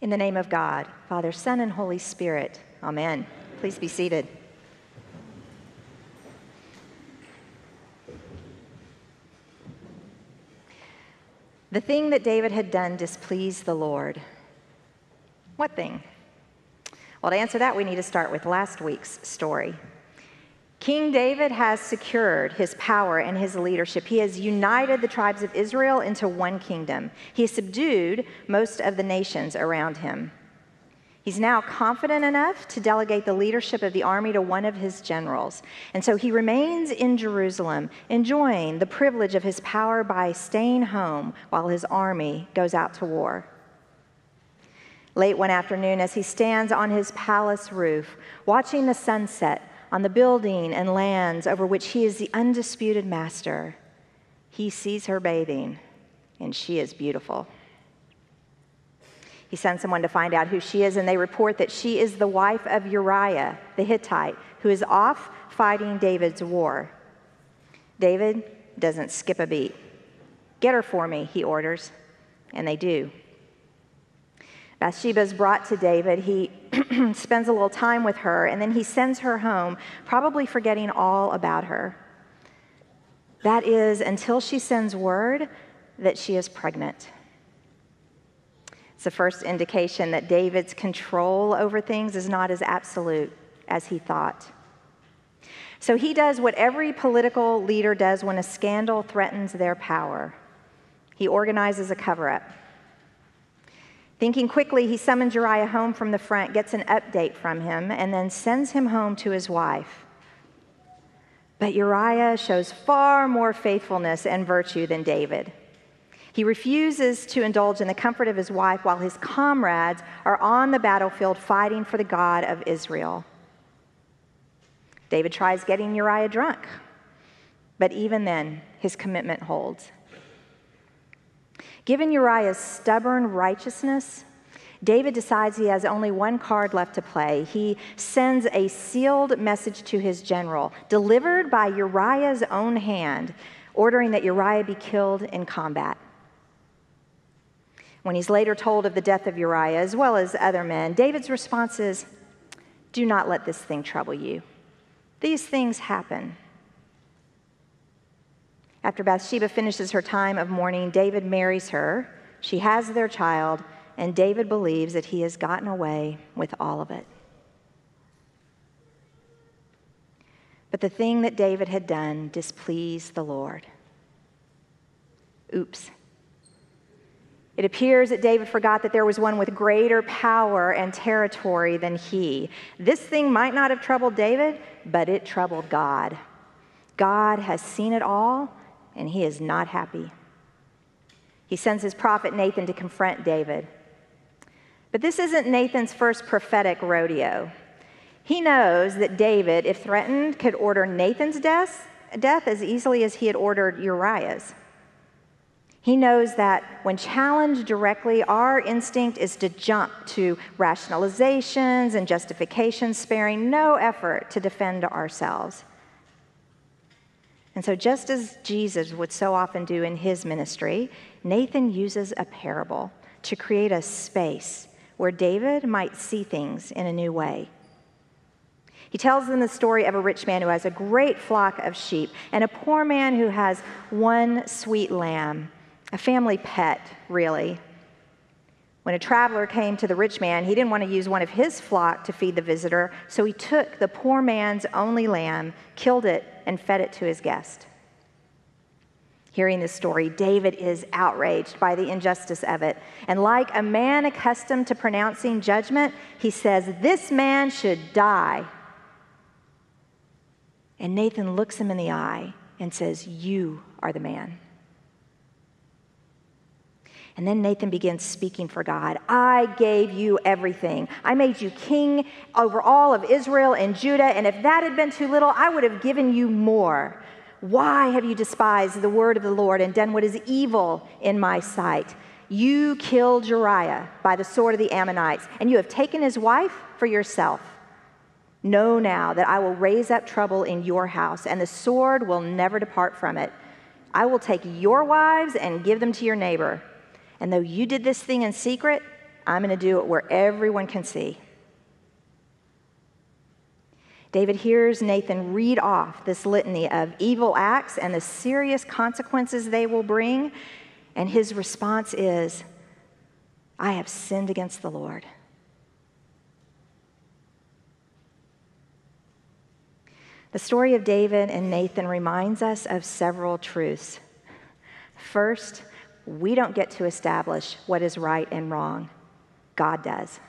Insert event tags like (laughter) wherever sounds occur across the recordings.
In the name of God, Father, Son, and Holy Spirit, Amen. Please be seated. The thing that David had done displeased the Lord. What thing? Well, to answer that, we need to start with last week's story. King David has secured his power and his leadership. He has united the tribes of Israel into one kingdom. He has subdued most of the nations around him. He's now confident enough to delegate the leadership of the army to one of his generals. And so he remains in Jerusalem, enjoying the privilege of his power by staying home while his army goes out to war. Late one afternoon, as he stands on his palace roof, watching the sunset on the building and lands over which he is the undisputed master, he sees her bathing, and she is beautiful. He sends someone to find out who she is, and they report that she is the wife of Uriah the Hittite, who is off fighting David's war. David doesn't skip a beat. Get her for me, he orders, and they do. Bathsheba is brought to David. He (clears throat) spends a little time with her, and then he sends her home, probably forgetting all about her. That is, until she sends word that she is pregnant. It's the first indication that David's control over things is not as absolute as he thought. So he does what every political leader does when a scandal threatens their power he organizes a cover up. Thinking quickly, he summons Uriah home from the front, gets an update from him, and then sends him home to his wife. But Uriah shows far more faithfulness and virtue than David. He refuses to indulge in the comfort of his wife while his comrades are on the battlefield fighting for the God of Israel. David tries getting Uriah drunk, but even then, his commitment holds. Given Uriah's stubborn righteousness, David decides he has only one card left to play. He sends a sealed message to his general, delivered by Uriah's own hand, ordering that Uriah be killed in combat. When he's later told of the death of Uriah, as well as other men, David's response is Do not let this thing trouble you. These things happen. After Bathsheba finishes her time of mourning, David marries her. She has their child, and David believes that he has gotten away with all of it. But the thing that David had done displeased the Lord. Oops. It appears that David forgot that there was one with greater power and territory than he. This thing might not have troubled David, but it troubled God. God has seen it all, and he is not happy. He sends his prophet Nathan to confront David. But this isn't Nathan's first prophetic rodeo. He knows that David, if threatened, could order Nathan's death, death as easily as he had ordered Uriah's. He knows that when challenged directly, our instinct is to jump to rationalizations and justifications, sparing no effort to defend ourselves. And so, just as Jesus would so often do in his ministry, Nathan uses a parable to create a space where David might see things in a new way. He tells them the story of a rich man who has a great flock of sheep and a poor man who has one sweet lamb, a family pet, really. When a traveler came to the rich man, he didn't want to use one of his flock to feed the visitor, so he took the poor man's only lamb, killed it, and fed it to his guest. Hearing this story, David is outraged by the injustice of it. And like a man accustomed to pronouncing judgment, he says, This man should die. And Nathan looks him in the eye and says, You are the man. And then Nathan begins speaking for God. I gave you everything. I made you king over all of Israel and Judah, and if that had been too little, I would have given you more. Why have you despised the word of the Lord and done what is evil in my sight? You killed Uriah by the sword of the Ammonites, and you have taken his wife for yourself. Know now that I will raise up trouble in your house, and the sword will never depart from it. I will take your wives and give them to your neighbor and though you did this thing in secret, I'm going to do it where everyone can see. David hears Nathan read off this litany of evil acts and the serious consequences they will bring, and his response is, I have sinned against the Lord. The story of David and Nathan reminds us of several truths. First, we don't get to establish what is right and wrong, God does.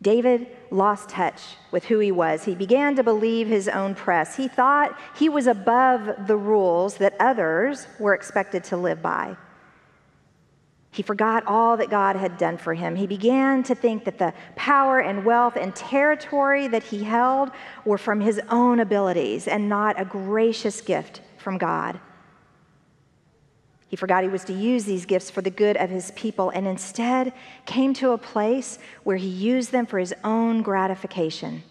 David lost touch with who he was. He began to believe his own press. He thought he was above the rules that others were expected to live by. He forgot all that God had done for him. He began to think that the power and wealth and territory that he held were from his own abilities and not a gracious gift from God. He forgot he was to use these gifts for the good of his people and instead came to a place where he used them for his own gratification.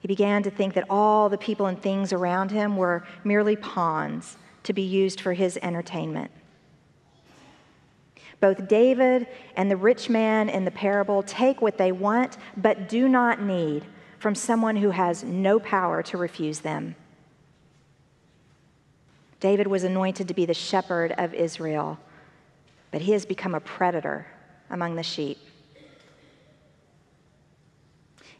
He began to think that all the people and things around him were merely pawns to be used for his entertainment. Both David and the rich man in the parable take what they want but do not need from someone who has no power to refuse them. David was anointed to be the shepherd of Israel, but he has become a predator among the sheep.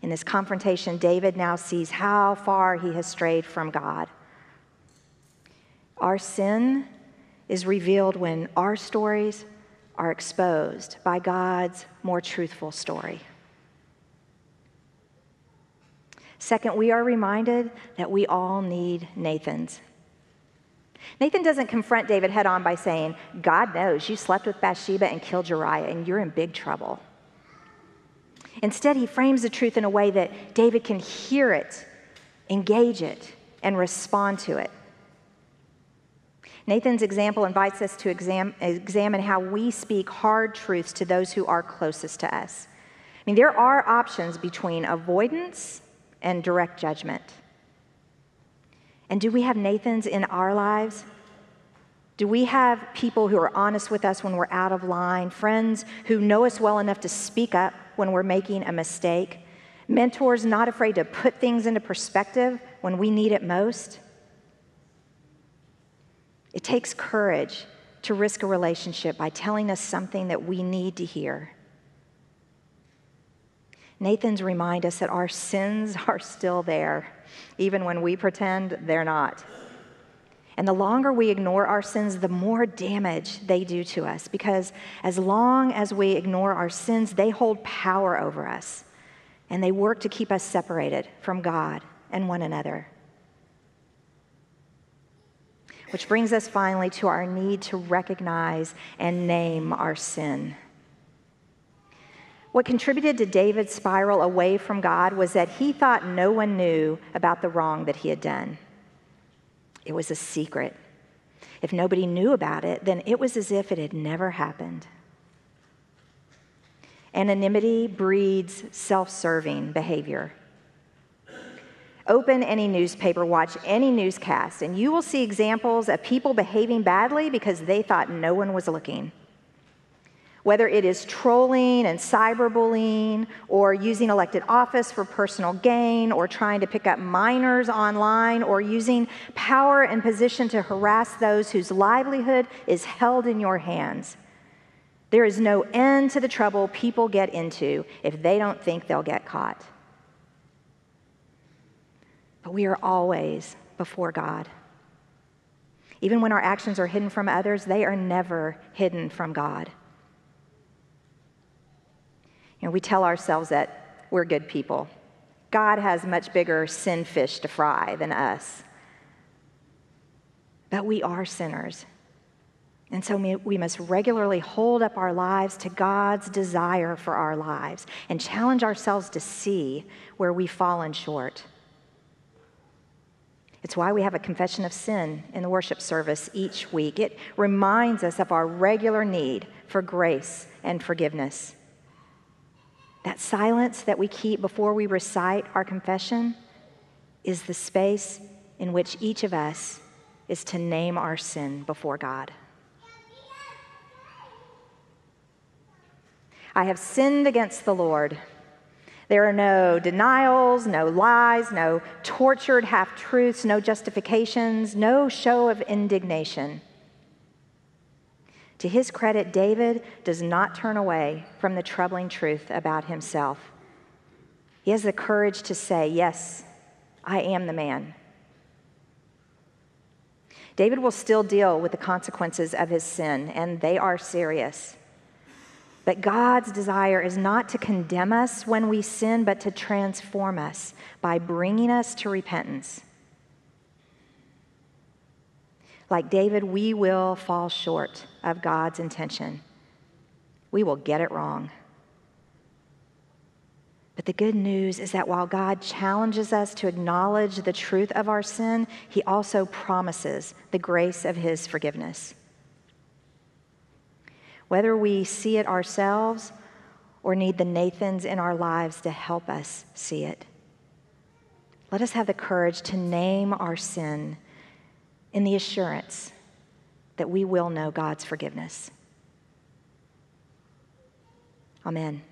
In this confrontation, David now sees how far he has strayed from God. Our sin is revealed when our stories are exposed by God's more truthful story. Second, we are reminded that we all need Nathans. Nathan doesn't confront David head on by saying, God knows you slept with Bathsheba and killed Uriah, and you're in big trouble. Instead, he frames the truth in a way that David can hear it, engage it, and respond to it. Nathan's example invites us to exam- examine how we speak hard truths to those who are closest to us. I mean, there are options between avoidance and direct judgment. And do we have Nathans in our lives? Do we have people who are honest with us when we're out of line, friends who know us well enough to speak up when we're making a mistake, mentors not afraid to put things into perspective when we need it most? It takes courage to risk a relationship by telling us something that we need to hear. Nathan's remind us that our sins (laughs) are still there, even when we pretend they're not. And the longer we ignore our sins, the more damage they do to us. Because as long as we ignore our sins, they hold power over us and they work to keep us separated from God and one another. Which brings us finally to our need to recognize and name our sin. What contributed to David's spiral away from God was that he thought no one knew about the wrong that he had done. It was a secret. If nobody knew about it, then it was as if it had never happened. Anonymity breeds self serving behavior. Open any newspaper, watch any newscast, and you will see examples of people behaving badly because they thought no one was looking. Whether it is trolling and cyberbullying, or using elected office for personal gain, or trying to pick up minors online, or using power and position to harass those whose livelihood is held in your hands. There is no end to the trouble people get into if they don't think they'll get caught but we are always before God. Even when our actions are hidden from others, they are never hidden from God. Know, we tell ourselves that we're good people. God has much bigger sin fish to fry than us. But we are sinners. And so we must regularly hold up our lives to God's desire for our lives and challenge ourselves to see where we've fallen short. It's why we have a confession of sin in the worship service each week. It reminds us of our regular need for grace and forgiveness. That silence that we keep before we recite our confession is the space in which each of us is to name our sin before God. I have sinned against the Lord. There are no denials, no lies, no tortured half truths, no justifications, no show of indignation. To his credit, David does not turn away from the troubling truth about himself. He has the courage to say, Yes, I am the man. David will still deal with the consequences of his sin, and they are serious. But God's desire is not to condemn us when we sin, but to transform us by bringing us to repentance. Like David, we will fall short of God's intention. We will get it wrong. But the good news is that while God challenges us to acknowledge the truth of our sin, He also promises the grace of His forgiveness whether we see it ourselves or need the Nathans in our lives to help us see it. Let us have the courage to name our sin in the assurance that we will know God's forgiveness. Amen.